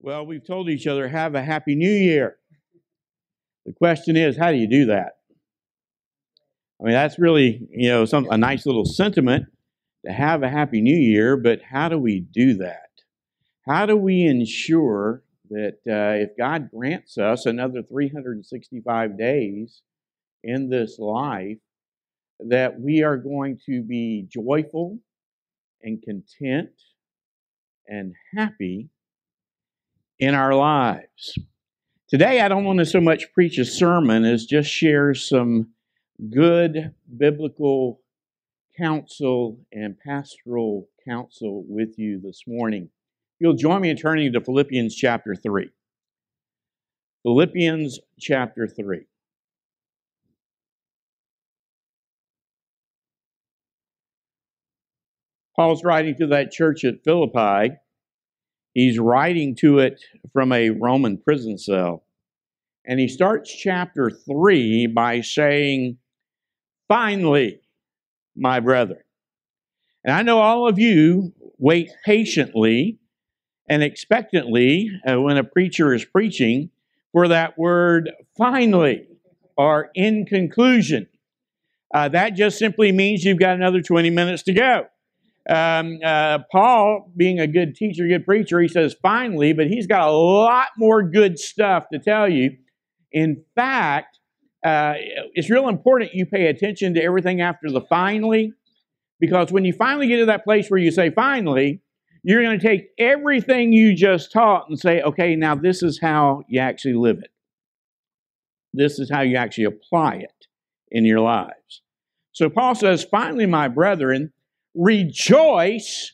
Well, we've told each other, have a happy new year. The question is, how do you do that? I mean, that's really, you know, some, a nice little sentiment to have a happy new year, but how do we do that? How do we ensure that uh, if God grants us another 365 days in this life, that we are going to be joyful and content and happy in our lives. Today, I don't want to so much preach a sermon as just share some good biblical counsel and pastoral counsel with you this morning. You'll join me in turning to Philippians chapter 3. Philippians chapter 3. Paul's writing to that church at Philippi. He's writing to it from a Roman prison cell. And he starts chapter 3 by saying, Finally, my brethren. And I know all of you wait patiently and expectantly uh, when a preacher is preaching for that word finally or in conclusion. Uh, that just simply means you've got another 20 minutes to go. Um, uh, Paul, being a good teacher, good preacher, he says finally, but he's got a lot more good stuff to tell you. In fact, uh, it's real important you pay attention to everything after the finally, because when you finally get to that place where you say finally, you're going to take everything you just taught and say, okay, now this is how you actually live it. This is how you actually apply it in your lives. So Paul says, finally, my brethren, rejoice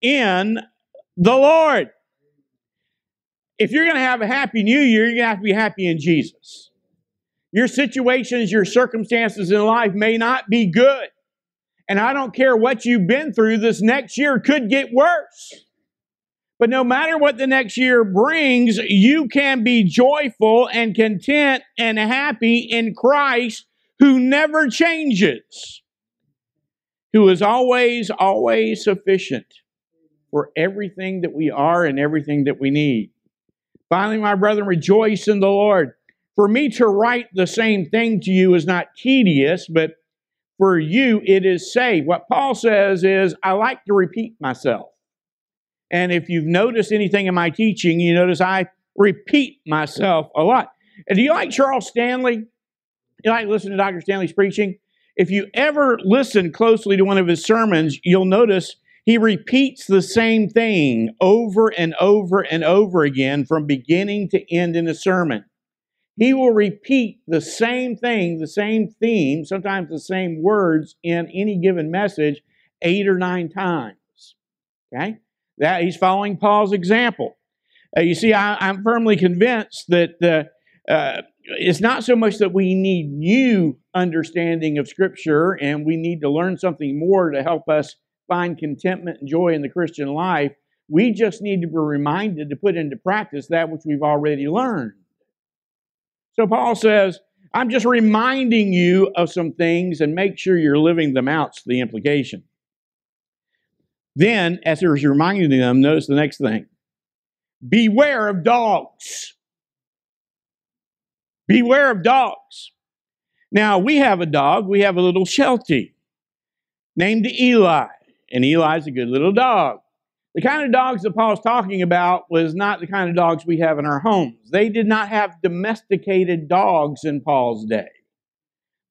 in the Lord. If you're going to have a happy new year, you're going to have to be happy in Jesus. Your situations, your circumstances in life may not be good. And I don't care what you've been through, this next year could get worse. But no matter what the next year brings, you can be joyful and content and happy in Christ who never changes who is always, always sufficient for everything that we are and everything that we need. Finally, my brethren, rejoice in the Lord. For me to write the same thing to you is not tedious, but for you it is safe. What Paul says is, I like to repeat myself. And if you've noticed anything in my teaching, you notice I repeat myself a lot. And do you like Charles Stanley? You like to listen to Dr. Stanley's preaching? If you ever listen closely to one of his sermons, you'll notice he repeats the same thing over and over and over again from beginning to end in a sermon. He will repeat the same thing, the same theme, sometimes the same words in any given message eight or nine times. Okay? That he's following Paul's example. Uh, you see, I, am firmly convinced that the uh, it's not so much that we need new understanding of Scripture and we need to learn something more to help us find contentment and joy in the Christian life. We just need to be reminded to put into practice that which we've already learned. So Paul says, I'm just reminding you of some things and make sure you're living them out, the implication. Then, as he was reminding them, notice the next thing beware of dogs. Beware of dogs. Now, we have a dog. We have a little Sheltie named Eli. And Eli's a good little dog. The kind of dogs that Paul's talking about was not the kind of dogs we have in our homes. They did not have domesticated dogs in Paul's day.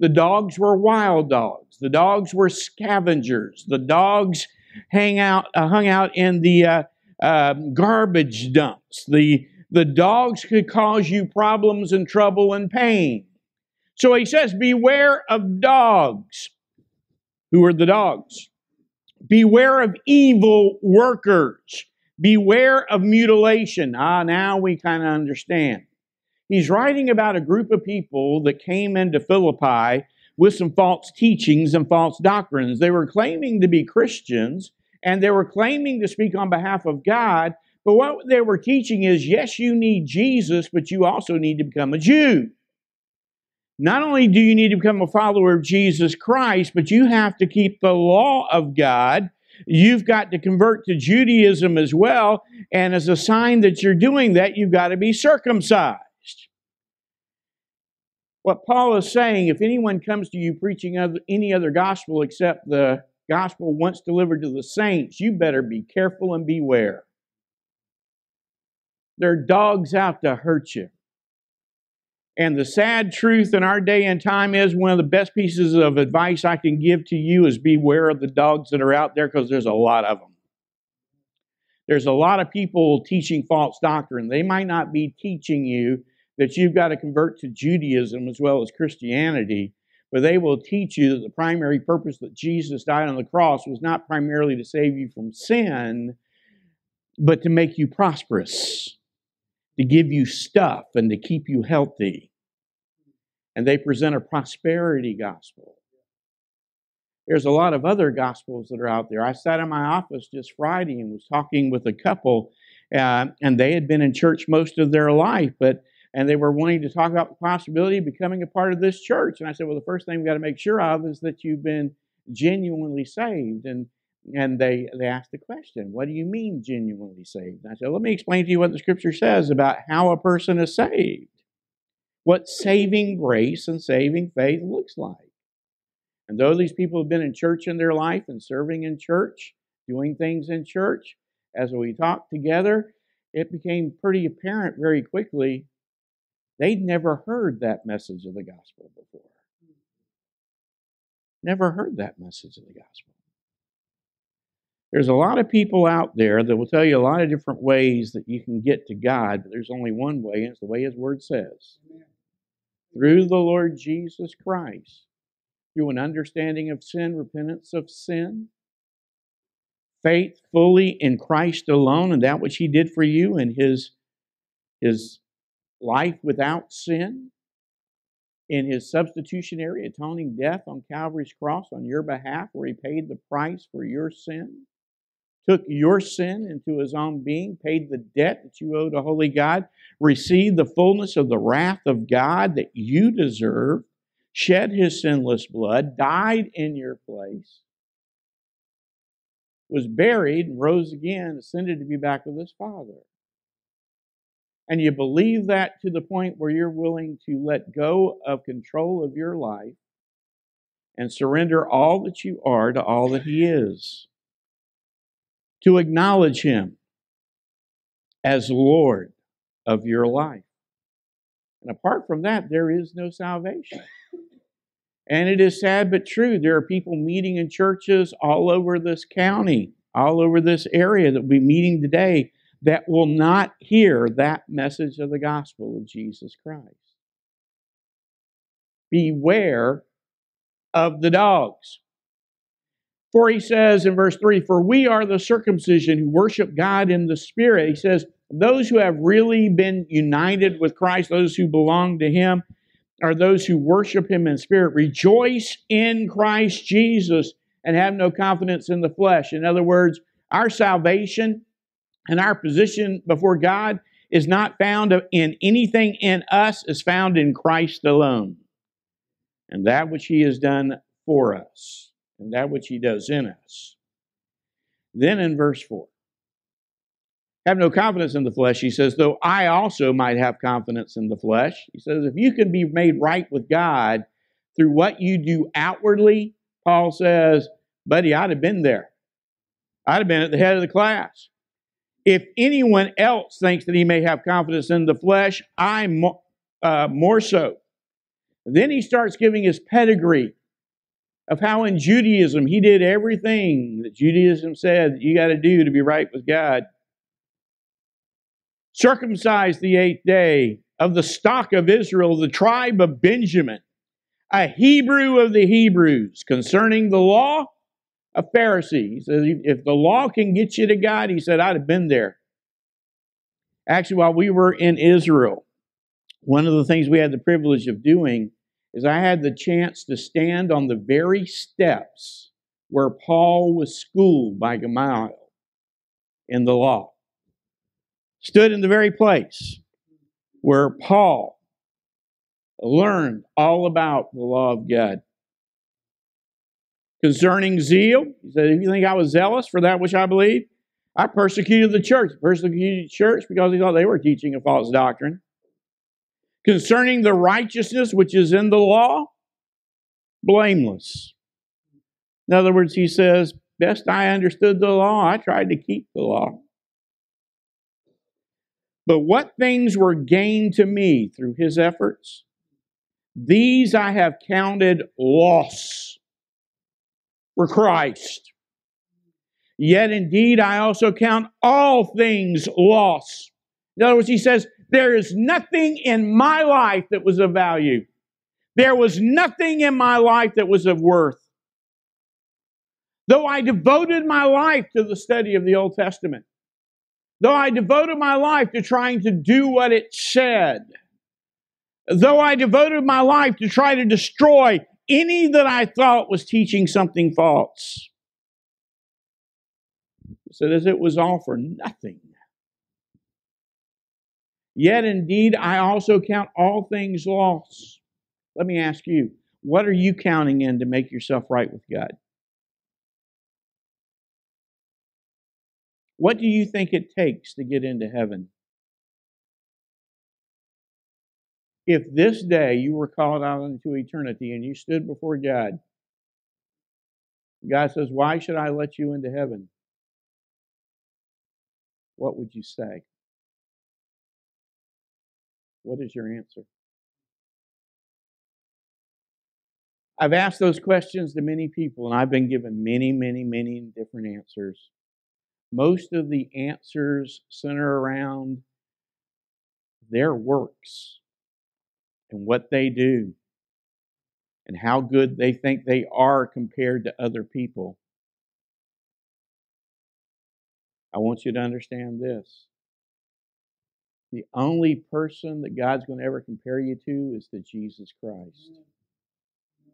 The dogs were wild dogs. The dogs were scavengers. The dogs hang out, uh, hung out in the uh, uh, garbage dumps. The the dogs could cause you problems and trouble and pain. So he says, Beware of dogs. Who are the dogs? Beware of evil workers. Beware of mutilation. Ah, now we kind of understand. He's writing about a group of people that came into Philippi with some false teachings and false doctrines. They were claiming to be Christians and they were claiming to speak on behalf of God, but what they were teaching is yes, you need Jesus, but you also need to become a Jew. Not only do you need to become a follower of Jesus Christ, but you have to keep the law of God you've got to convert to Judaism as well. And as a sign that you're doing that, you've got to be circumcised. What Paul is saying, if anyone comes to you preaching any other gospel except the gospel once delivered to the saints, you better be careful and beware. There are dogs out to hurt you. And the sad truth in our day and time is one of the best pieces of advice I can give to you is beware of the dogs that are out there because there's a lot of them. There's a lot of people teaching false doctrine. They might not be teaching you that you've got to convert to Judaism as well as Christianity, but they will teach you that the primary purpose that Jesus died on the cross was not primarily to save you from sin, but to make you prosperous, to give you stuff, and to keep you healthy and they present a prosperity gospel. There's a lot of other gospels that are out there. I sat in my office just Friday and was talking with a couple, uh, and they had been in church most of their life, but and they were wanting to talk about the possibility of becoming a part of this church. And I said, well, the first thing we got to make sure of is that you've been genuinely saved. And and they they asked the question, what do you mean genuinely saved? And I said, let me explain to you what the scripture says about how a person is saved what saving grace and saving faith looks like. And though these people have been in church in their life and serving in church, doing things in church, as we talked together, it became pretty apparent very quickly they'd never heard that message of the gospel before. Never heard that message of the gospel. There's a lot of people out there that will tell you a lot of different ways that you can get to God, but there's only one way, and it's the way His Word says. Through the Lord Jesus Christ, through an understanding of sin, repentance of sin, faith fully in Christ alone and that which He did for you and His, His life without sin, in His substitutionary atoning death on Calvary's cross on your behalf, where He paid the price for your sin took your sin into his own being, paid the debt that you owe to holy God, received the fullness of the wrath of God that you deserve, shed his sinless blood, died in your place, was buried, and rose again, ascended to be back with his Father. And you believe that to the point where you're willing to let go of control of your life and surrender all that you are to all that he is to acknowledge Him as Lord of your life. And apart from that, there is no salvation. And it is sad but true. There are people meeting in churches all over this county, all over this area that will be meeting today that will not hear that message of the gospel of Jesus Christ. Beware of the dogs. For he says in verse 3 For we are the circumcision who worship God in the Spirit. He says, Those who have really been united with Christ, those who belong to him, are those who worship him in spirit. Rejoice in Christ Jesus and have no confidence in the flesh. In other words, our salvation and our position before God is not found in anything in us, is found in Christ alone. And that which he has done for us and that which he does in us. Then in verse 4, have no confidence in the flesh, he says, though I also might have confidence in the flesh. He says, if you can be made right with God through what you do outwardly, Paul says, buddy, I'd have been there. I'd have been at the head of the class. If anyone else thinks that he may have confidence in the flesh, I'm uh, more so. Then he starts giving his pedigree of how in Judaism he did everything that Judaism said that you got to do to be right with God. Circumcised the eighth day of the stock of Israel, the tribe of Benjamin, a Hebrew of the Hebrews, concerning the law, a Pharisee. If the law can get you to God, he said, I'd have been there. Actually, while we were in Israel, one of the things we had the privilege of doing is I had the chance to stand on the very steps where Paul was schooled by Gamaliel in the law. Stood in the very place where Paul learned all about the law of God. Concerning zeal, he said, If you think I was zealous for that which I believe, I persecuted the church. Persecuted the church because he thought they were teaching a false doctrine. Concerning the righteousness which is in the law, blameless. In other words, he says, Best I understood the law, I tried to keep the law. But what things were gained to me through his efforts? These I have counted loss for Christ. Yet indeed I also count all things loss. In other words, he says, There is nothing in my life that was of value. There was nothing in my life that was of worth. Though I devoted my life to the study of the Old Testament, though I devoted my life to trying to do what it said, though I devoted my life to try to destroy any that I thought was teaching something false. He said, as it was all for nothing. Yet indeed, I also count all things lost. Let me ask you, what are you counting in to make yourself right with God? What do you think it takes to get into heaven? if this day you were called out into eternity and you stood before God, God says, Why should I let you into heaven? What would you say? What is your answer? I've asked those questions to many people, and I've been given many, many, many different answers. Most of the answers center around their works and what they do and how good they think they are compared to other people. I want you to understand this. The only person that God's going to ever compare you to is to Jesus Christ, mm.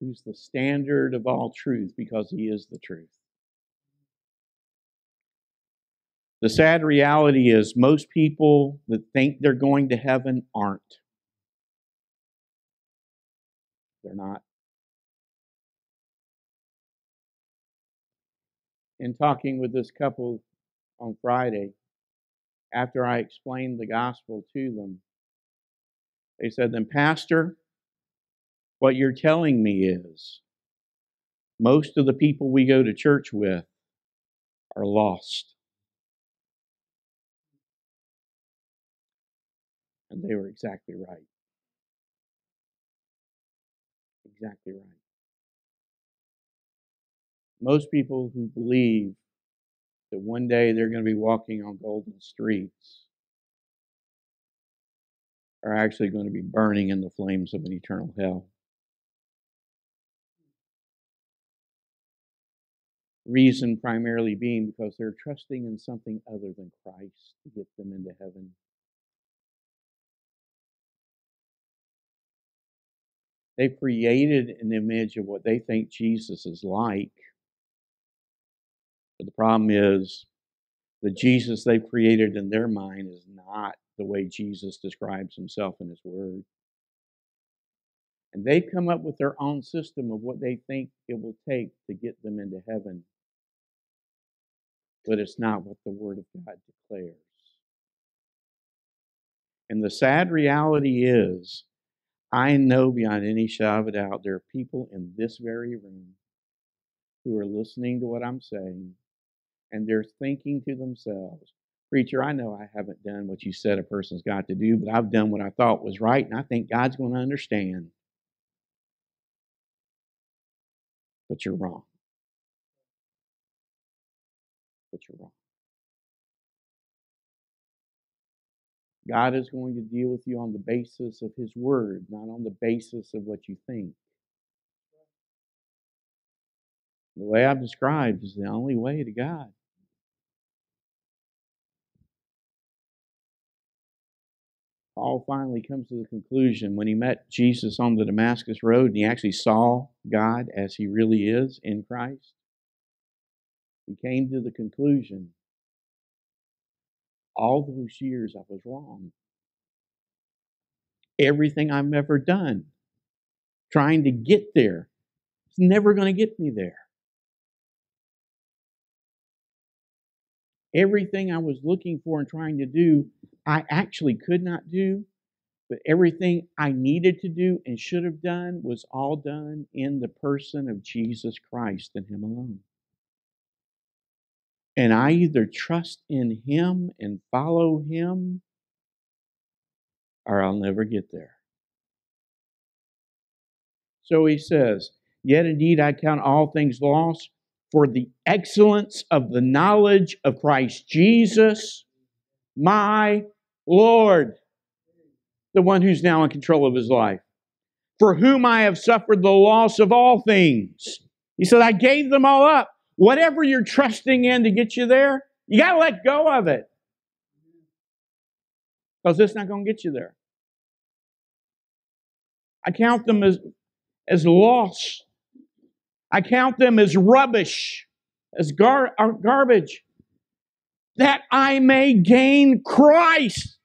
who's the standard of all truth because he is the truth. The sad reality is, most people that think they're going to heaven aren't. They're not. In talking with this couple on Friday, after I explained the gospel to them, they said, Then, Pastor, what you're telling me is most of the people we go to church with are lost. And they were exactly right exactly right. Most people who believe that one day they're going to be walking on golden streets are actually going to be burning in the flames of an eternal hell. Reason primarily being because they're trusting in something other than Christ to get them into heaven. They've created an image of what they think Jesus is like. But the problem is, the Jesus they've created in their mind is not the way Jesus describes himself in his word. And they've come up with their own system of what they think it will take to get them into heaven. But it's not what the Word of God declares. And the sad reality is I know beyond any shadow of a doubt there are people in this very room who are listening to what I'm saying and they're thinking to themselves, Preacher, I know I haven't done what you said a person's got to do, but I've done what I thought was right, and I think God's going to understand. But you're wrong. But you're wrong. God is going to deal with you on the basis of His Word, not on the basis of what you think. The way I've described is the only way to God. Paul finally comes to the conclusion when he met Jesus on the Damascus Road and he actually saw God as he really is in Christ. He came to the conclusion all those years I was wrong. Everything I've ever done, trying to get there, It's never going to get me there. Everything I was looking for and trying to do, I actually could not do. But everything I needed to do and should have done was all done in the person of Jesus Christ and Him alone. And I either trust in Him and follow Him, or I'll never get there. So he says, Yet indeed I count all things lost for the excellence of the knowledge of Christ Jesus, my Lord, the one who's now in control of his life, for whom I have suffered the loss of all things. He said, I gave them all up. Whatever you're trusting in to get you there, you got to let go of it. Because it's not going to get you there. I count them as, as loss. I count them as rubbish, as gar- uh, garbage, that I may gain Christ,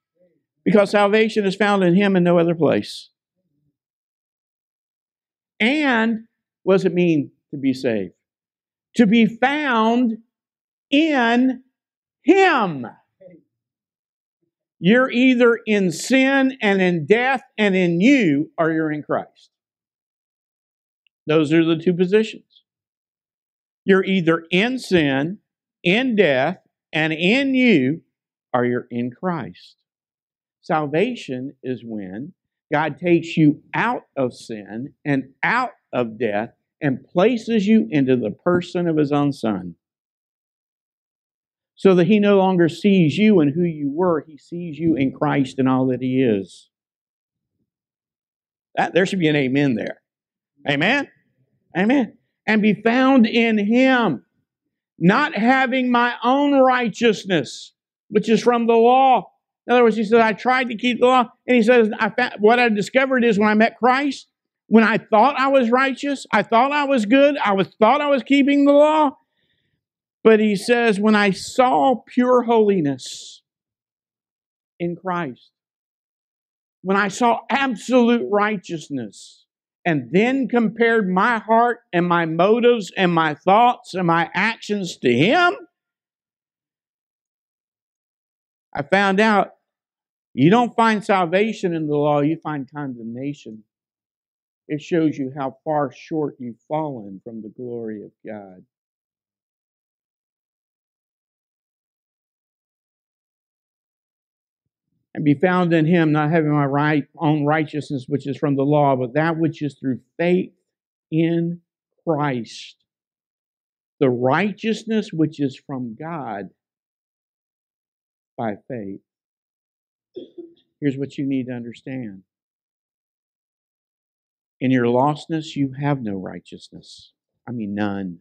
because salvation is found in Him and no other place. And what does it mean to be saved? To be found in Him. You're either in sin and in death and in you, or you're in Christ. Those are the two positions. You're either in sin, in death, and in you, or you're in Christ. Salvation is when God takes you out of sin and out of death and places you into the person of His own Son. So that He no longer sees you and who you were, He sees you in Christ and all that He is. That, there should be an amen there. Amen? Amen. And be found in him, not having my own righteousness, which is from the law. In other words, he says, I tried to keep the law. And he says, I found, what I discovered is when I met Christ, when I thought I was righteous, I thought I was good, I was thought I was keeping the law. But he says, when I saw pure holiness in Christ, when I saw absolute righteousness, and then compared my heart and my motives and my thoughts and my actions to Him, I found out you don't find salvation in the law, you find condemnation. It shows you how far short you've fallen from the glory of God. And be found in him, not having my right, own righteousness, which is from the law, but that which is through faith in Christ. The righteousness which is from God by faith. Here's what you need to understand. In your lostness, you have no righteousness. I mean, none.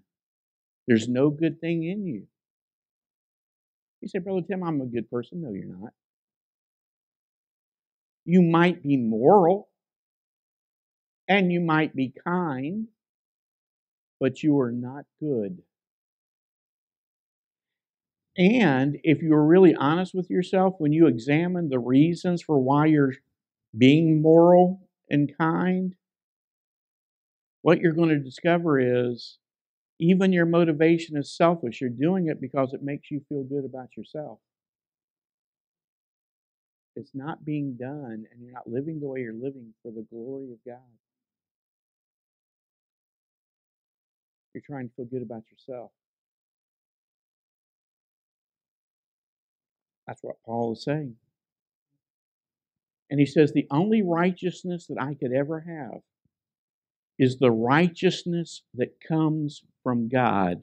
There's no good thing in you. You say, Brother Tim, I'm a good person. No, you're not. You might be moral and you might be kind, but you are not good. And if you are really honest with yourself, when you examine the reasons for why you're being moral and kind, what you're going to discover is even your motivation is selfish. You're doing it because it makes you feel good about yourself it's not being done and you're not living the way you're living for the glory of God. You're trying to feel good about yourself. That's what Paul is saying. And he says, The only righteousness that I could ever have is the righteousness that comes from God.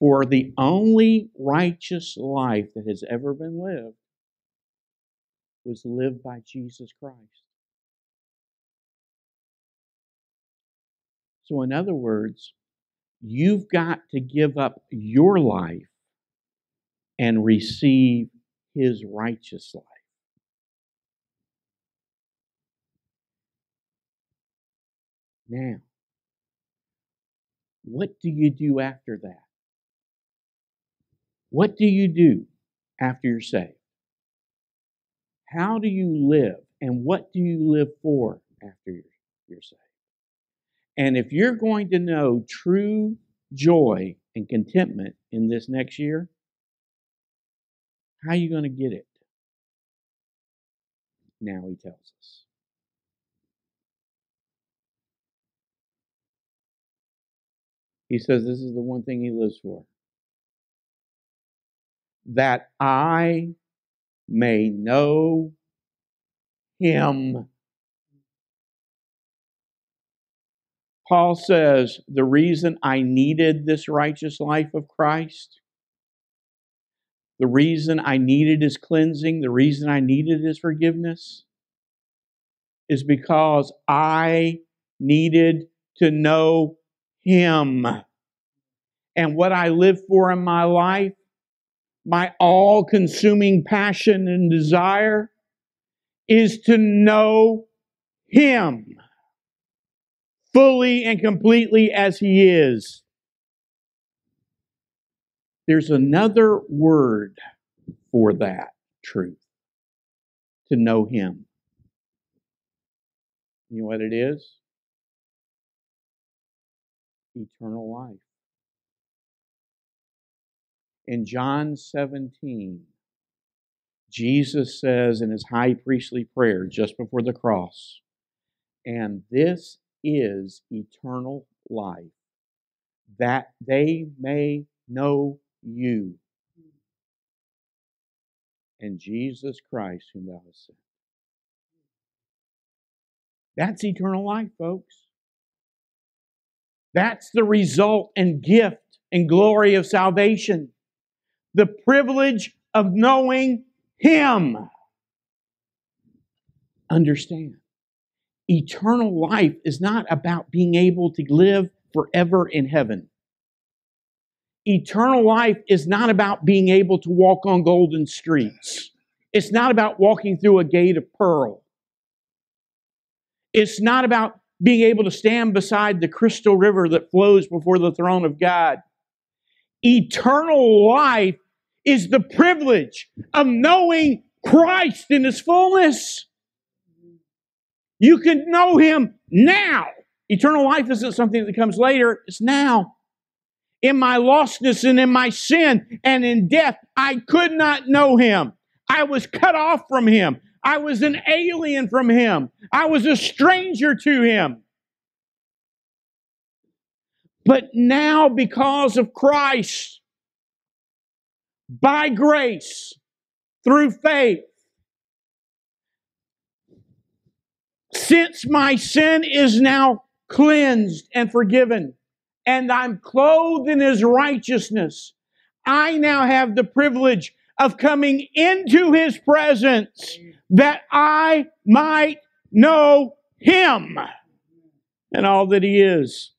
For the only righteous life that has ever been lived was lived by Jesus Christ. So, in other words, you've got to give up your life and receive his righteous life. Now, what do you do after that? What do you do after you're saved? How do you live? And what do you live for after you're, you're saved? And if you're going to know true joy and contentment in this next year, how are you going to get it? Now he tells us. He says this is the one thing he lives for. That I may know him. Paul says, the reason I needed this righteous life of Christ, the reason I needed his cleansing, the reason I needed his forgiveness, is because I needed to know him. And what I live for in my life, my all consuming passion and desire, is to know Him fully and completely as He is. There's another word for that truth to know Him. You know what it is? Eternal life. In John 17, Jesus says in his high priestly prayer just before the cross, and this is eternal life, that they may know you and Jesus Christ, whom thou hast sent. That's eternal life, folks. That's the result and gift and glory of salvation. The privilege of knowing him. Understand, eternal life is not about being able to live forever in heaven. Eternal life is not about being able to walk on golden streets. It's not about walking through a gate of pearl. It's not about being able to stand beside the crystal river that flows before the throne of God. Eternal life is the privilege of knowing Christ in his fullness. You can know him now. Eternal life isn't something that comes later, it's now. In my lostness and in my sin and in death, I could not know him. I was cut off from him. I was an alien from him. I was a stranger to him. But now, because of Christ, by grace through faith. Since my sin is now cleansed and forgiven, and I'm clothed in his righteousness, I now have the privilege of coming into his presence that I might know him and all that he is.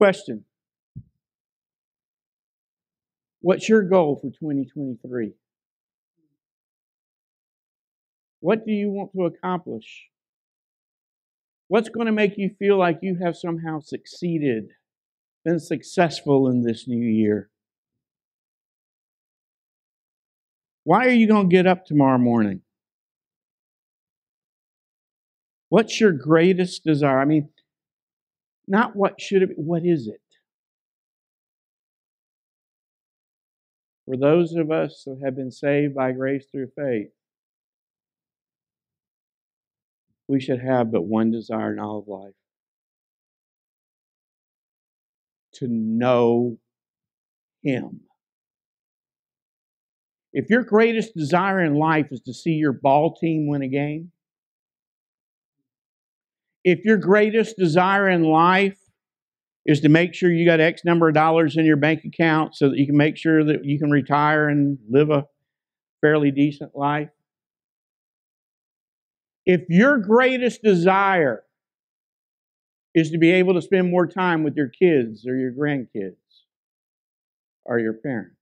Question What's your goal for 2023? What do you want to accomplish? What's going to make you feel like you have somehow succeeded, been successful in this new year? Why are you going to get up tomorrow morning? What's your greatest desire? I mean, not what should it be, what is it? For those of us who have been saved by grace through faith, we should have but one desire in all of life to know Him. If your greatest desire in life is to see your ball team win a game, if your greatest desire in life is to make sure you got X number of dollars in your bank account so that you can make sure that you can retire and live a fairly decent life. If your greatest desire is to be able to spend more time with your kids or your grandkids or your parents,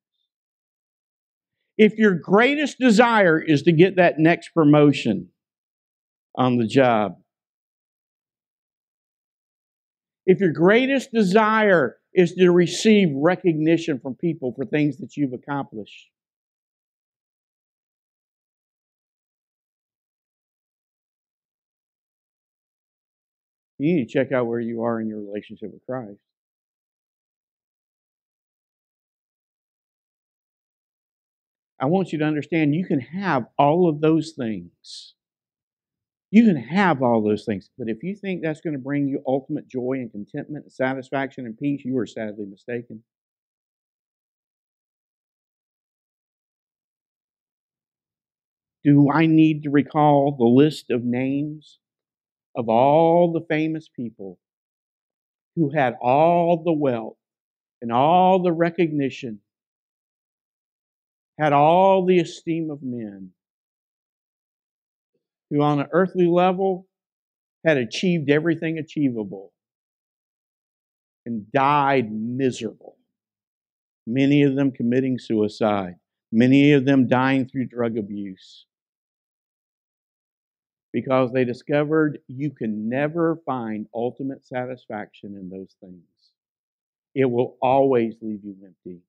if your greatest desire is to get that next promotion on the job, if your greatest desire is to receive recognition from people for things that you've accomplished, You need to check out where you are in your relationship with Christ. I want you to understand you can have all of those things. You can have all those things. But if you think that's going to bring you ultimate joy and contentment and satisfaction and peace, you are sadly mistaken. Do I need to recall the list of names of all the famous people who had all the wealth and all the recognition, had all the esteem of men, who on an earthly level had achieved everything achievable and died miserable. Many of them committing suicide, many of them dying through drug abuse. Because they discovered you can never find ultimate satisfaction in those things. It will always leave you empty.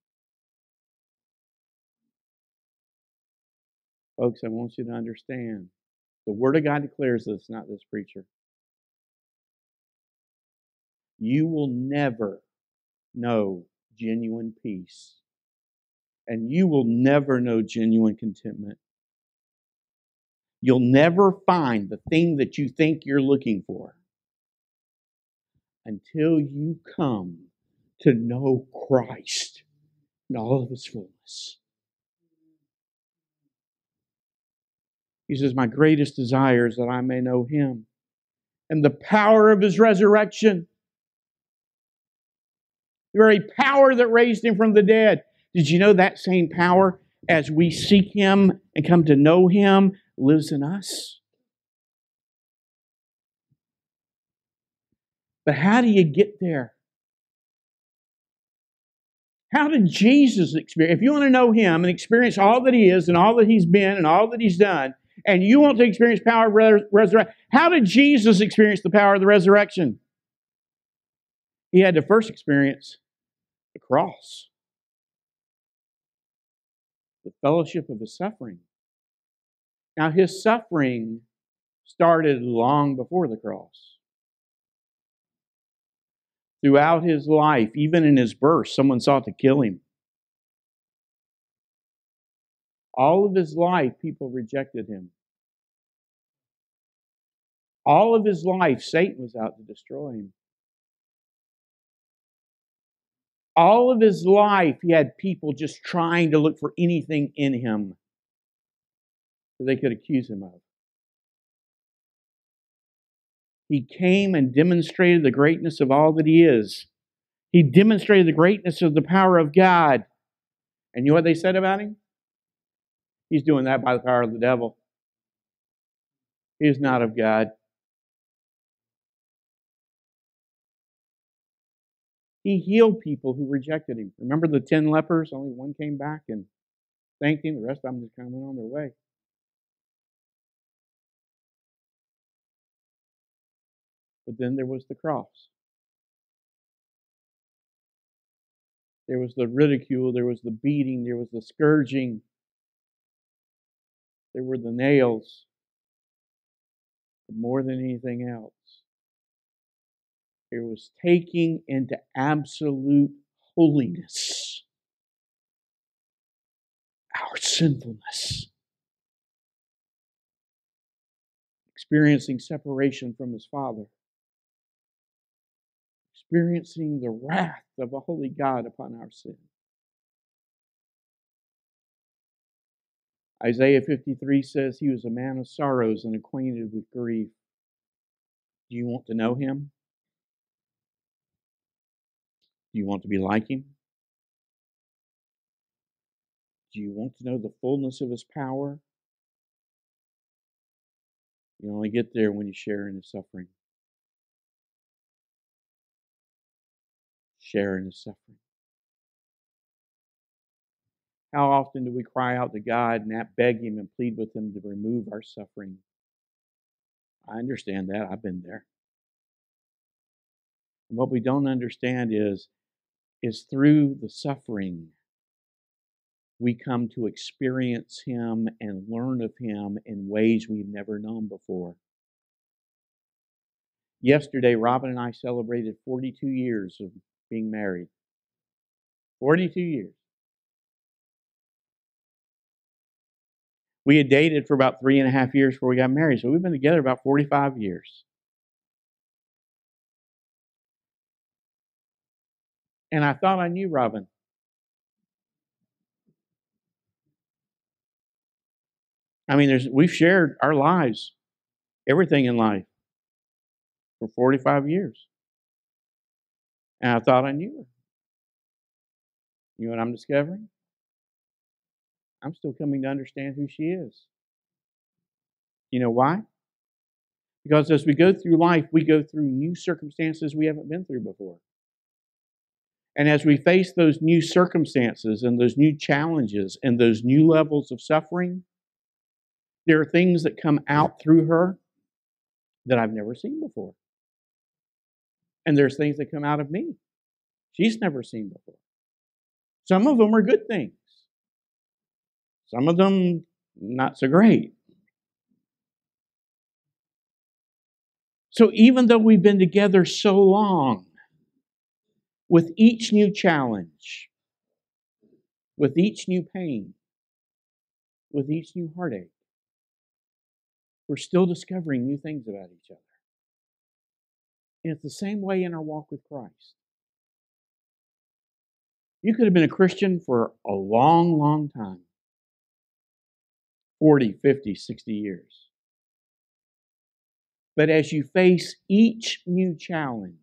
Folks, I want you to understand the Word of God declares this, not this preacher. You will never know genuine peace. And you will never know genuine contentment. You'll never find the thing that you think you're looking for until you come to know Christ in all of his fullness. He says, My greatest desire is that I may know him and the power of his resurrection. The very power that raised him from the dead. Did you know that same power, as we seek him and come to know him, lives in us? But how do you get there? How did Jesus experience? If you want to know him and experience all that he is and all that he's been and all that he's done, and you want to experience power of res- resurrection. How did Jesus experience the power of the resurrection? He had to first experience the cross, the fellowship of his suffering. Now, his suffering started long before the cross. Throughout his life, even in his birth, someone sought to kill him. All of his life, people rejected him. All of his life, Satan was out to destroy him. All of his life, he had people just trying to look for anything in him that they could accuse him of. He came and demonstrated the greatness of all that he is. He demonstrated the greatness of the power of God. And you know what they said about him? He's doing that by the power of the devil. He is not of God. He healed people who rejected him. Remember the ten lepers? Only one came back and thanked him. The rest of them just kind of went on their way. But then there was the cross. There was the ridicule, there was the beating, there was the scourging, there were the nails. But more than anything else, it was taking into absolute holiness our sinfulness, experiencing separation from his Father, experiencing the wrath of a holy God upon our sin. Isaiah 53 says he was a man of sorrows and acquainted with grief. Do you want to know him? Do you want to be like him? Do you want to know the fullness of his power? You only get there when you share in his suffering. Share in his suffering. How often do we cry out to God and beg Him and plead with Him to remove our suffering? I understand that. I've been there. And what we don't understand is, is through the suffering, we come to experience Him and learn of Him in ways we've never known before. Yesterday, Robin and I celebrated 42 years of being married. 42 years. We had dated for about three and a half years before we got married, so we've been together about 45 years. And I thought I knew Robin. I mean, there's we've shared our lives, everything in life, for 45 years. And I thought I knew her. You know what I'm discovering? I'm still coming to understand who she is. You know why? Because as we go through life, we go through new circumstances we haven't been through before. And as we face those new circumstances and those new challenges and those new levels of suffering, there are things that come out through her that I've never seen before. And there's things that come out of me she's never seen before. Some of them are good things, some of them not so great. So even though we've been together so long, with each new challenge, with each new pain, with each new heartache, we're still discovering new things about each other. And it's the same way in our walk with Christ. You could have been a Christian for a long, long time 40, 50, 60 years. But as you face each new challenge,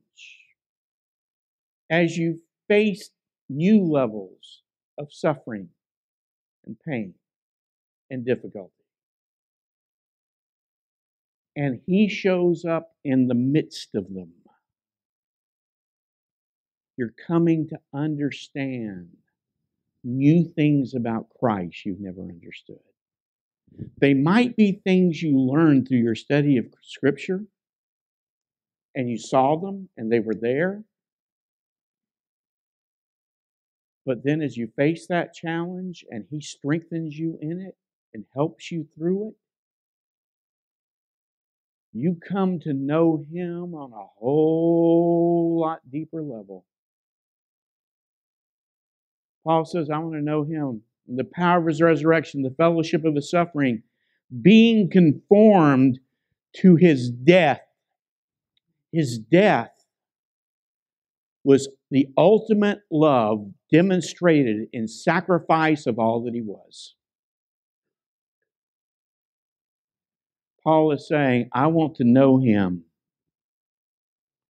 as you face new levels of suffering and pain and difficulty, and He shows up in the midst of them you're coming to understand new things about Christ you've never understood. They might be things you learned through your study of Scripture, and you saw them and they were there. But then, as you face that challenge and He strengthens you in it and helps you through it, you come to know Him on a whole lot deeper level. Paul says, I want to know him, the power of his resurrection, the fellowship of his suffering, being conformed to his death. His death was the ultimate love demonstrated in sacrifice of all that he was. Paul is saying, I want to know him,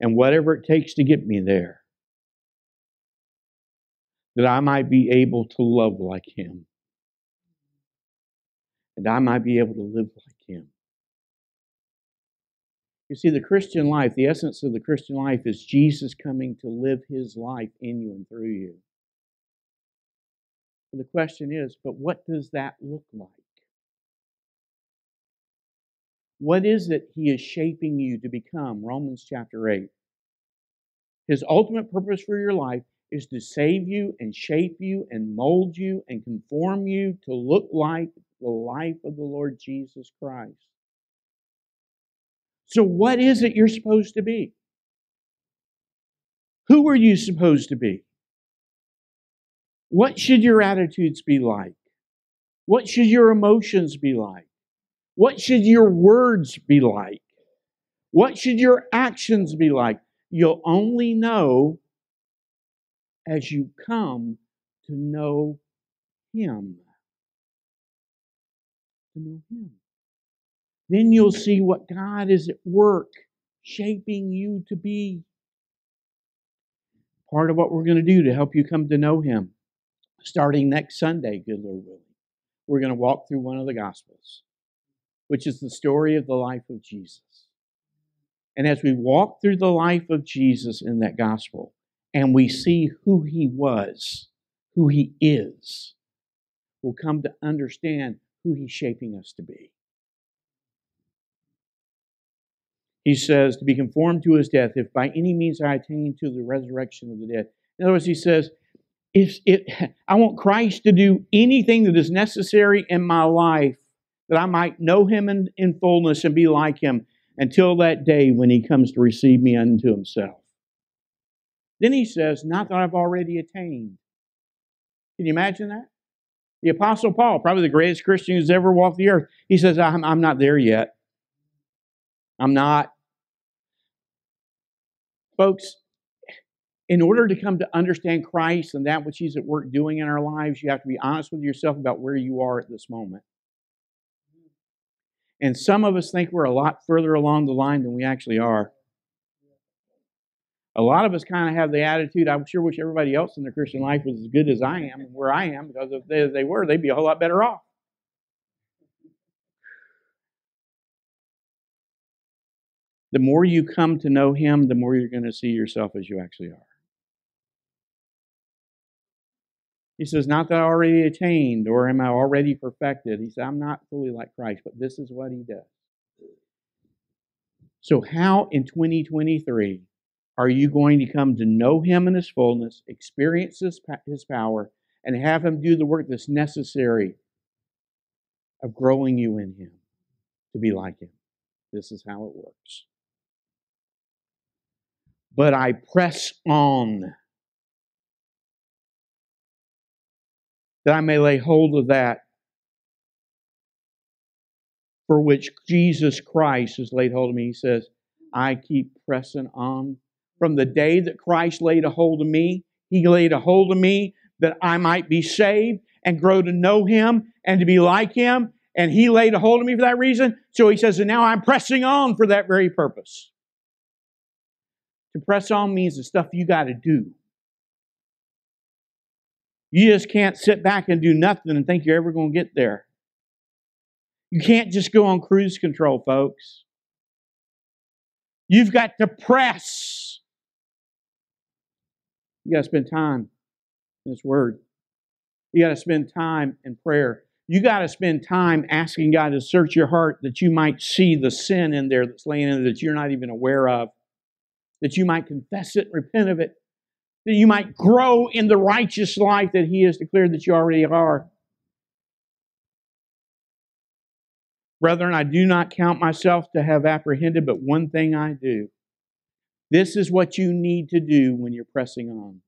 and whatever it takes to get me there that I might be able to love like him. And I might be able to live like him. You see, the Christian life, the essence of the Christian life is Jesus coming to live his life in you and through you. And the question is, but what does that look like? What is it he is shaping you to become? Romans chapter 8. His ultimate purpose for your life is to save you and shape you and mold you and conform you to look like the life of the Lord Jesus Christ. So, what is it you're supposed to be? Who are you supposed to be? What should your attitudes be like? What should your emotions be like? What should your words be like? What should your actions be like? You'll only know as you come to know Him. To know Him. Then you'll mm. see what God is at work shaping you to be. Part of what we're going to do to help you come to know Him, starting next Sunday, good Lord willing, we're going to walk through one of the Gospels, which is the story of the life of Jesus. And as we walk through the life of Jesus in that Gospel, and we see who he was, who he is, we'll come to understand who he's shaping us to be. He says, to be conformed to his death, if by any means I attain to the resurrection of the dead. In other words, he says, if it, I want Christ to do anything that is necessary in my life that I might know him in, in fullness and be like him, until that day when he comes to receive me unto himself. Then he says, Not that I've already attained. Can you imagine that? The Apostle Paul, probably the greatest Christian who's ever walked the earth, he says, I'm, I'm not there yet. I'm not. Folks, in order to come to understand Christ and that which He's at work doing in our lives, you have to be honest with yourself about where you are at this moment. And some of us think we're a lot further along the line than we actually are. A lot of us kind of have the attitude, I sure wish everybody else in their Christian life was as good as I am and where I am, because if they, if they were, they'd be a whole lot better off. The more you come to know Him, the more you're going to see yourself as you actually are. He says, Not that I already attained or am I already perfected. He said, I'm not fully like Christ, but this is what He does. So, how in 2023 are you going to come to know Him in His fullness, experience His, his power, and have Him do the work that's necessary of growing you in Him to be like Him? This is how it works. But I press on that I may lay hold of that for which Jesus Christ has laid hold of me. He says, I keep pressing on. From the day that Christ laid a hold of me, He laid a hold of me that I might be saved and grow to know Him and to be like Him. And He laid a hold of me for that reason. So He says, and now I'm pressing on for that very purpose. To press on means the stuff you got to do. You just can't sit back and do nothing and think you're ever going to get there. You can't just go on cruise control, folks. You've got to press. You got to spend time in His Word. You got to spend time in prayer. You got to spend time asking God to search your heart that you might see the sin in there that's laying in there that you're not even aware of, that you might confess it, and repent of it, that you might grow in the righteous life that He has declared that you already are. Brethren, I do not count myself to have apprehended, but one thing I do. This is what you need to do when you're pressing on.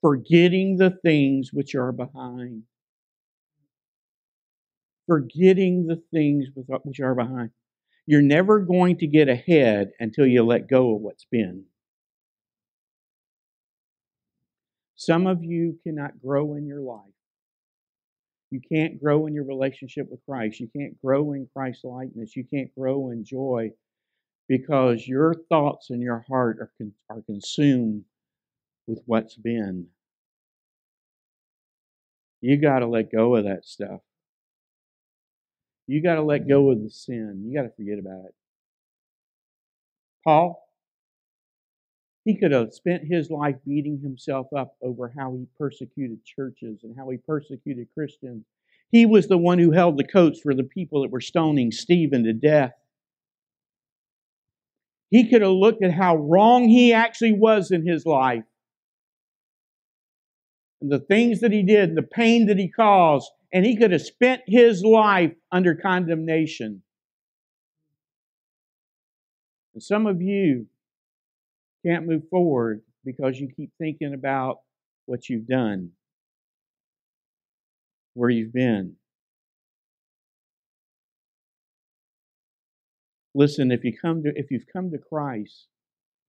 Forgetting the things which are behind. Forgetting the things which are behind. You're never going to get ahead until you let go of what's been. Some of you cannot grow in your life. You can't grow in your relationship with Christ. You can't grow in Christ's likeness. You can't grow in joy because your thoughts and your heart are, con- are consumed with what's been. You got to let go of that stuff. You got to let go of the sin. You got to forget about it. Paul, he could have spent his life beating himself up over how he persecuted churches and how he persecuted Christians. He was the one who held the coats for the people that were stoning Stephen to death. He could have looked at how wrong he actually was in his life and the things that he did and the pain that he caused, and he could have spent his life under condemnation. And some of you can't move forward because you keep thinking about what you've done, where you've been. Listen, if you come to if you've come to Christ,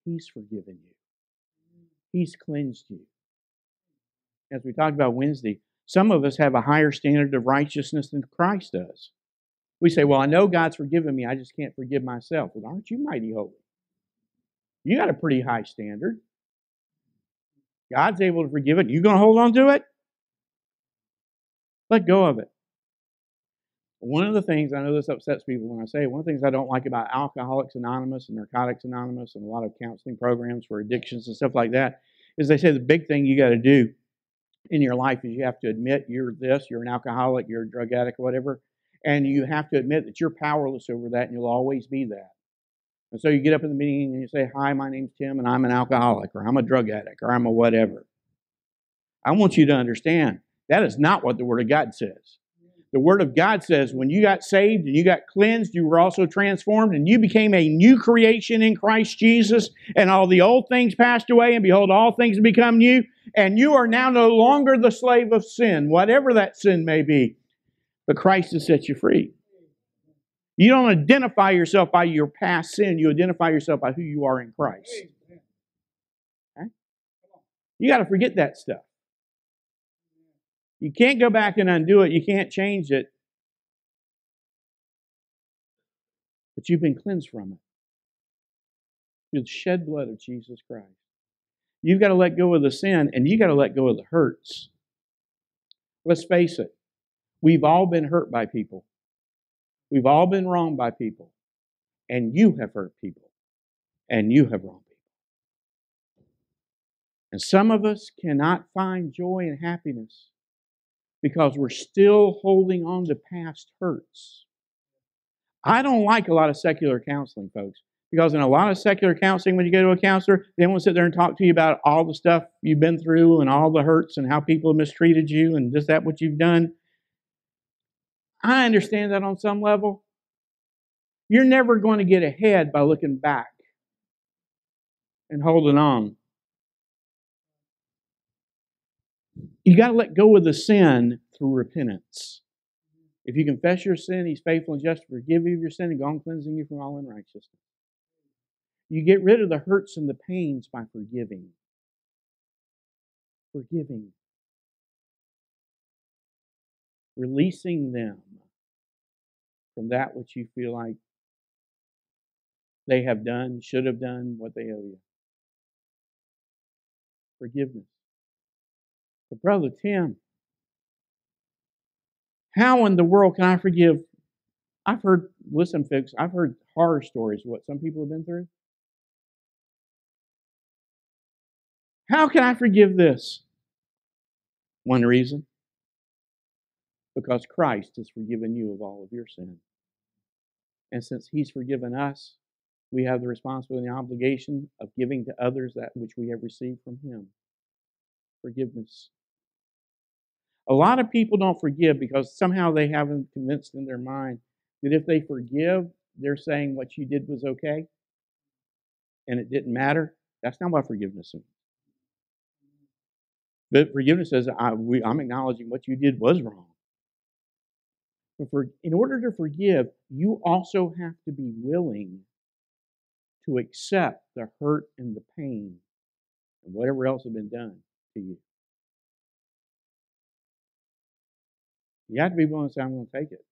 He's forgiven you. He's cleansed you. As we talked about Wednesday, some of us have a higher standard of righteousness than Christ does. We say, Well, I know God's forgiven me, I just can't forgive myself. Well, aren't you mighty holy? You got a pretty high standard. God's able to forgive it. You to hold on to it? Let go of it. One of the things, I know this upsets people when I say one of the things I don't like about Alcoholics Anonymous and Narcotics Anonymous and a lot of counseling programs for addictions and stuff like that is they say the big thing you got to do in your life is you have to admit you're this, you're an alcoholic, you're a drug addict, whatever, and you have to admit that you're powerless over that and you'll always be that. And so you get up in the meeting and you say, Hi, my name's Tim, and I'm an alcoholic, or I'm a drug addict, or I'm a whatever. I want you to understand that is not what the Word of God says. The Word of God says when you got saved and you got cleansed, you were also transformed and you became a new creation in Christ Jesus, and all the old things passed away, and behold, all things become new, and you are now no longer the slave of sin, whatever that sin may be. But Christ has set you free. You don't identify yourself by your past sin, you identify yourself by who you are in Christ. Okay? You got to forget that stuff. You can't go back and undo it. You can't change it. But you've been cleansed from it through the shed blood of Jesus Christ. You've got to let go of the sin and you've got to let go of the hurts. Let's face it, we've all been hurt by people. We've all been wronged by people. And you have hurt people. And you have wronged people. And some of us cannot find joy and happiness because we're still holding on to past hurts. I don't like a lot of secular counseling, folks, because in a lot of secular counseling, when you go to a counselor, they want to sit there and talk to you about all the stuff you've been through and all the hurts and how people have mistreated you and just that what you've done. I understand that on some level. You're never going to get ahead by looking back and holding on You got to let go of the sin through repentance. If you confess your sin, He's faithful and just to forgive you of your sin and go on cleansing you from all unrighteousness. You get rid of the hurts and the pains by forgiving. Forgiving. Releasing them from that which you feel like they have done, should have done, what they owe you. Forgiveness. But Brother Tim, how in the world can I forgive? I've heard, listen, folks, I've heard horror stories of what some people have been through. How can I forgive this? One reason because Christ has forgiven you of all of your sin. And since He's forgiven us, we have the responsibility and the obligation of giving to others that which we have received from Him forgiveness. A lot of people don't forgive because somehow they haven't convinced in their mind that if they forgive, they're saying what you did was okay and it didn't matter. That's not what forgiveness means. But forgiveness says, I, am acknowledging what you did was wrong. But for, in order to forgive, you also have to be willing to accept the hurt and the pain and whatever else has been done to you. You have to be willing to say, I'm going to take it.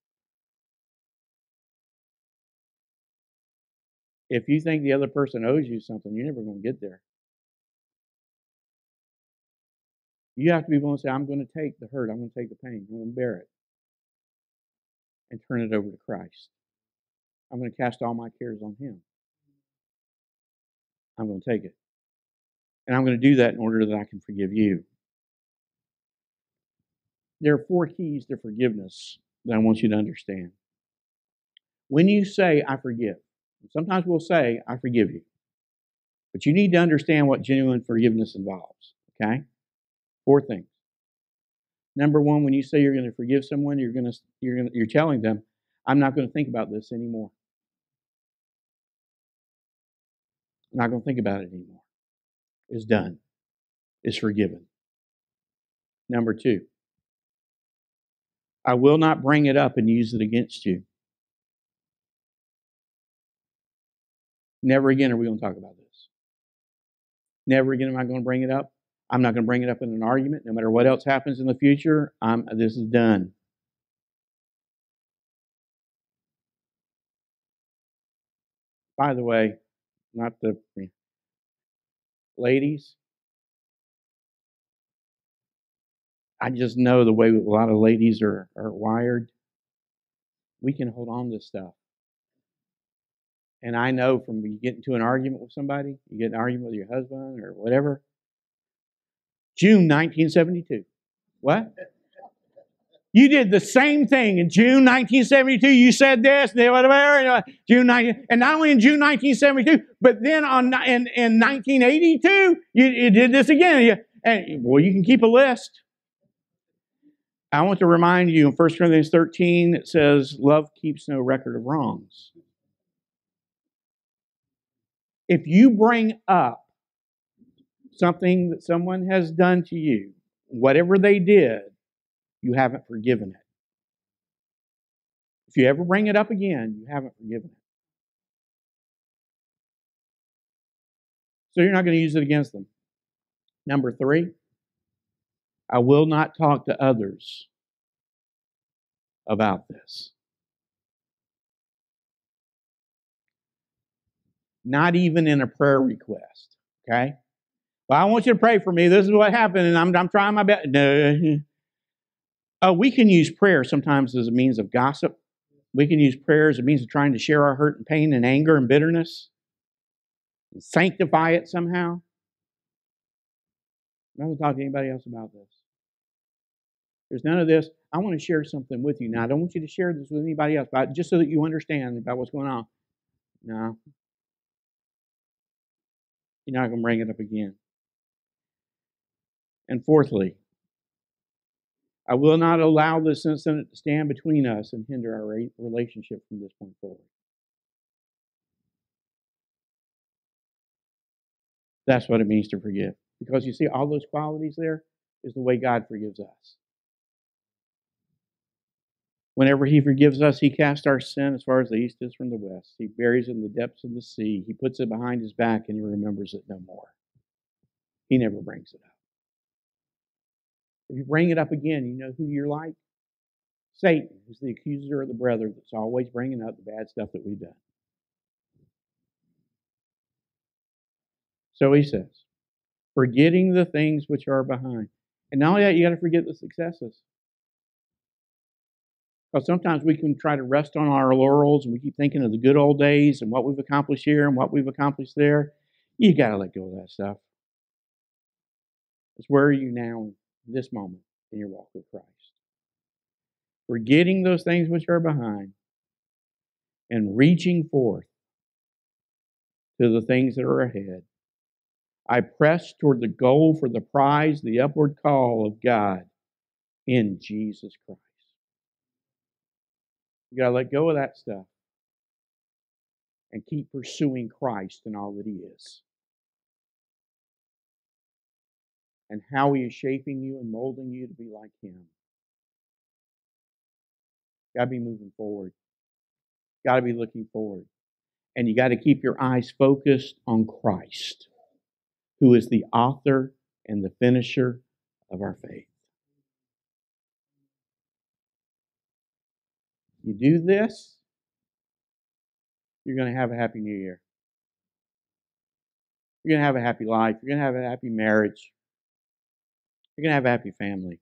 If you think the other person owes you something, you're never going to get there. You have to be willing to say, I'm going to take the hurt, I'm going to take the pain, I'm going to bear it, and turn it over to Christ. I'm going to cast all my cares on Him. I'm going to take it. And I'm going to do that in order that I can forgive you there are four keys to forgiveness that I want you to understand. When you say, I forgive, sometimes we'll say, I forgive you. But you need to understand what genuine forgiveness involves. Okay? Four things. Number one, when you say you're going to forgive someone, you're going to you're going to, you're telling them, I'm not going to think about this anymore. I'm not going to think about it anymore. It's done. It's forgiven. Number two, I will not bring it up and use it against you. Never again are we going to talk about this. Never again am I going to bring it up. I'm not going to bring it up in an argument. No matter what else happens in the future, I'm, this is done. By the way, not the ladies, I just know the way a lot of ladies are, are wired. We can hold on to stuff. And I know from you get into an argument with somebody, you get an argument with your husband or whatever. June 1972. What? You did the same thing in June 1972. You said this, and whatever. June 19, and not only in June 1972, but then on in, in 1982, you, you did this again. You, and well, you can keep a list. I want to remind you in 1 Corinthians 13, it says, Love keeps no record of wrongs. If you bring up something that someone has done to you, whatever they did, you haven't forgiven it. If you ever bring it up again, you haven't forgiven it. So you're not going to use it against them. Number three, I will not talk to others about this. Not even in a prayer request. Okay? Well, I want you to pray for me. This is what happened, and I'm, I'm trying my best. No. Oh, we can use prayer sometimes as a means of gossip. We can use prayer as a means of trying to share our hurt and pain and anger and bitterness and sanctify it somehow. I'm not going to talk to anybody else about this. There's none of this. I want to share something with you. Now, I don't want you to share this with anybody else, but just so that you understand about what's going on. No. You're not going to bring it up again. And fourthly, I will not allow this incident to stand between us and hinder our relationship from this point forward. That's what it means to forgive. Because you see, all those qualities there is the way God forgives us. Whenever He forgives us, He casts our sin as far as the east is from the west. He buries it in the depths of the sea. He puts it behind His back and He remembers it no more. He never brings it up. If you bring it up again, you know who you're like? Satan, who's the accuser of the brother that's always bringing up the bad stuff that we've done. So he says, forgetting the things which are behind. And not only that, you got to forget the successes. Because sometimes we can try to rest on our laurels and we keep thinking of the good old days and what we've accomplished here and what we've accomplished there. You got to let go of that stuff. It's where are you now in this moment in your walk with Christ? Forgetting those things which are behind and reaching forth to the things that are ahead I press toward the goal for the prize, the upward call of God in Jesus Christ. You got to let go of that stuff and keep pursuing Christ and all that He is. And how He is shaping you and molding you to be like Him. Got to be moving forward. Got to be looking forward. And you got to keep your eyes focused on Christ who is the author and the finisher of our faith. You do this, you're going to have a happy new year. You're going to have a happy life. You're going to have a happy marriage. You're going to have a happy family.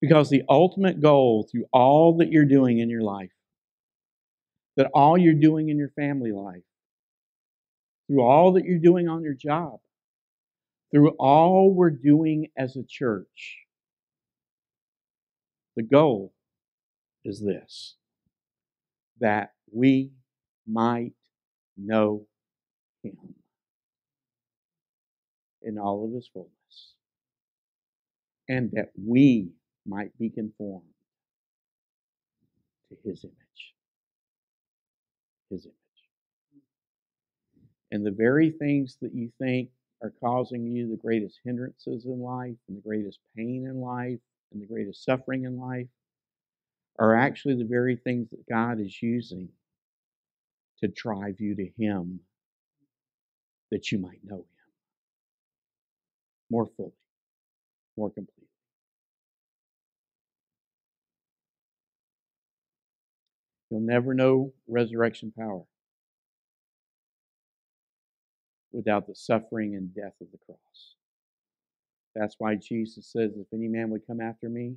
Because the ultimate goal through all that you're doing in your life, that all you're doing in your family life, through all that you're doing on your job, through all we're doing as a church. The goal is this that we might know Him in all of His fullness, and that we might be conformed to His image. His image and the very things that you think are causing you the greatest hindrances in life and the greatest pain in life and the greatest suffering in life are actually the very things that God is using to drive you to Him that you might know Him more fully, more completely. You'll never know resurrection power without the suffering and death of the cross. That's why Jesus says, If any man would come after me,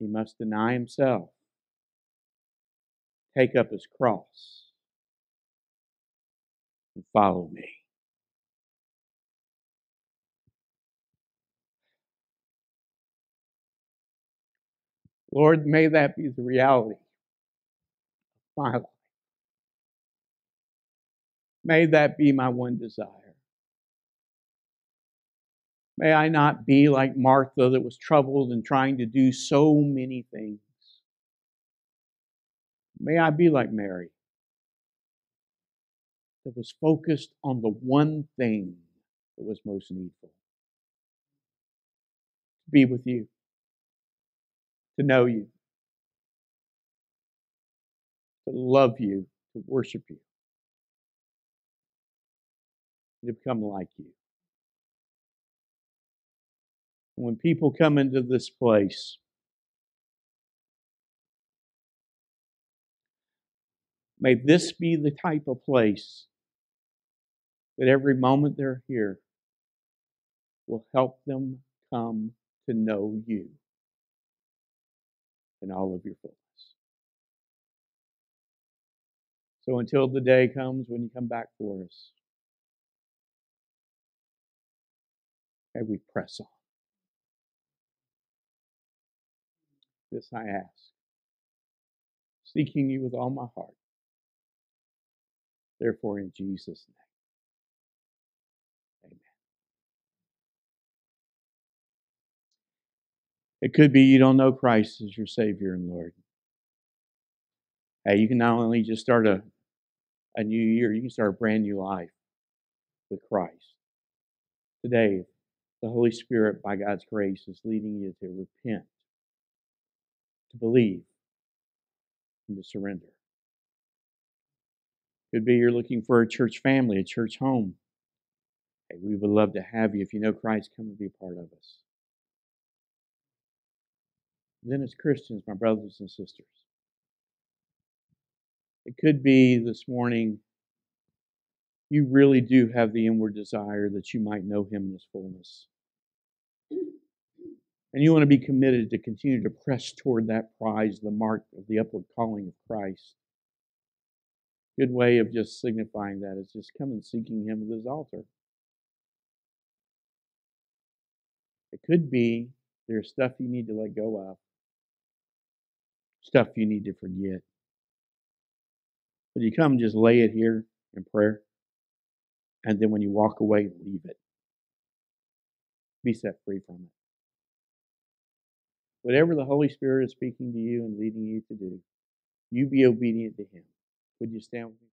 he must deny himself, take up his cross, and follow me. Lord, may that be the reality of my life. May that be my one desire. May I not be like Martha that was troubled and trying to do so many things. May I be like Mary that was focused on the one thing that was most needful? To be with you, to know you, to love you, to worship you, to become like you. When people come into this place, may this be the type of place that every moment they're here will help them come to know you in all of your fullness. So until the day comes when you come back for us, may we press on. This I ask, seeking you with all my heart. Therefore, in Jesus' name. Amen. It could be you don't know Christ as your Savior and Lord. Hey, you can not only just start a, a new year, you can start a brand new life with Christ. Today, the Holy Spirit, by God's grace, is leading you to repent, to believe, and to surrender. Could be you're looking for a church family, a church home. Hey, we would love to have you. If you know Christ, come and be a part of us. Then, as Christians, my brothers and sisters, it could be this morning you really do have the inward desire that you might know Him in His fullness. And you want to be committed to continue to press toward that prize, the mark of the upward calling of Christ. Good way of just signifying that is just come and seeking Him at His altar. It could be there's stuff you need to let go of stuff you need to forget. But you come just lay it here in prayer, and then when you walk away, leave it. Be set free from it. Whatever the Holy Spirit is speaking to you and leading you to do, you be obedient to Him. Would you stand with me?